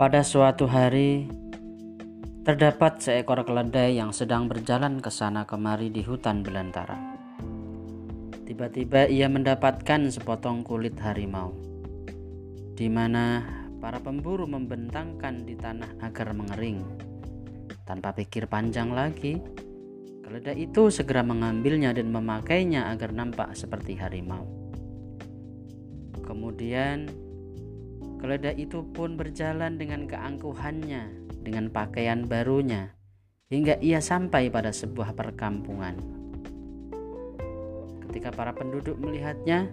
Pada suatu hari, terdapat seekor keledai yang sedang berjalan ke sana kemari di hutan belantara. Tiba-tiba ia mendapatkan sepotong kulit harimau, di mana para pemburu membentangkan di tanah agar mengering. Tanpa pikir panjang lagi, keledai itu segera mengambilnya dan memakainya agar nampak seperti harimau. Kemudian Keledai itu pun berjalan dengan keangkuhannya, dengan pakaian barunya, hingga ia sampai pada sebuah perkampungan. Ketika para penduduk melihatnya,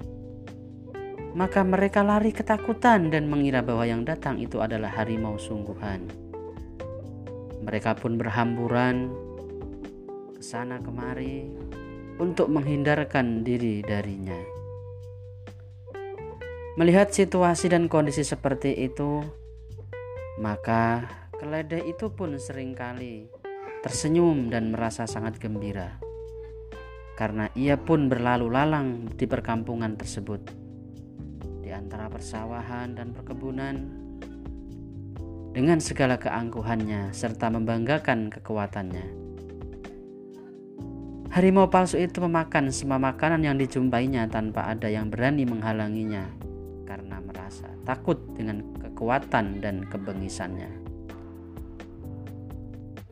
maka mereka lari ketakutan dan mengira bahwa yang datang itu adalah harimau sungguhan. Mereka pun berhamburan ke sana kemari untuk menghindarkan diri darinya. Melihat situasi dan kondisi seperti itu, maka keledai itu pun sering kali tersenyum dan merasa sangat gembira. Karena ia pun berlalu lalang di perkampungan tersebut. Di antara persawahan dan perkebunan dengan segala keangkuhannya serta membanggakan kekuatannya. Harimau palsu itu memakan semua makanan yang dijumpainya tanpa ada yang berani menghalanginya karena merasa takut dengan kekuatan dan kebengisannya.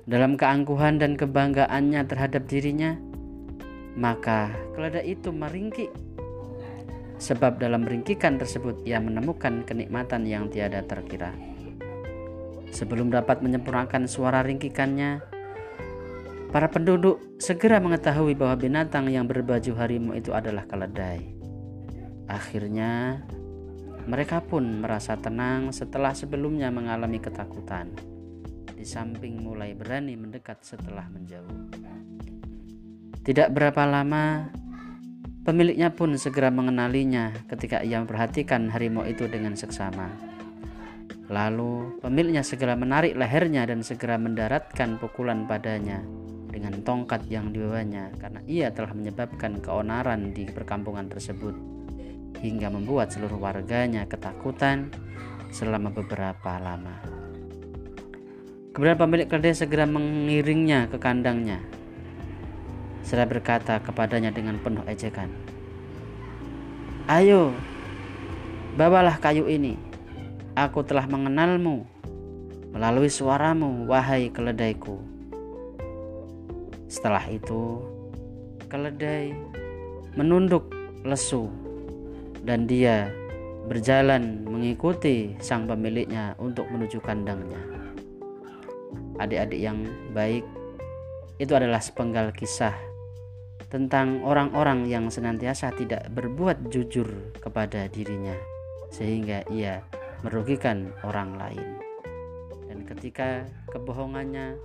Dalam keangkuhan dan kebanggaannya terhadap dirinya, maka keledai itu meringkik. Sebab dalam ringkikan tersebut ia menemukan kenikmatan yang tiada terkira. Sebelum dapat menyempurnakan suara ringkikannya, para penduduk segera mengetahui bahwa binatang yang berbaju harimau itu adalah keledai. Akhirnya, mereka pun merasa tenang setelah sebelumnya mengalami ketakutan. Di samping mulai berani mendekat setelah menjauh. Tidak berapa lama, pemiliknya pun segera mengenalinya ketika ia memperhatikan harimau itu dengan seksama. Lalu, pemiliknya segera menarik lehernya dan segera mendaratkan pukulan padanya dengan tongkat yang dibawanya karena ia telah menyebabkan keonaran di perkampungan tersebut hingga membuat seluruh warganya ketakutan selama beberapa lama. Kemudian pemilik keledai segera mengiringnya ke kandangnya. Seraya berkata kepadanya dengan penuh ejekan, Ayo, bawalah kayu ini. Aku telah mengenalmu melalui suaramu, wahai keledaiku. Setelah itu, keledai menunduk lesu dan dia berjalan mengikuti sang pemiliknya untuk menuju kandangnya. Adik-adik yang baik, itu adalah sepenggal kisah tentang orang-orang yang senantiasa tidak berbuat jujur kepada dirinya, sehingga ia merugikan orang lain. Dan ketika kebohongannya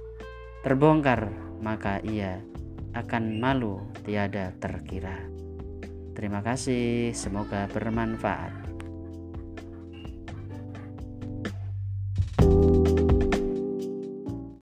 terbongkar, maka ia akan malu tiada terkira. Terima kasih, semoga bermanfaat.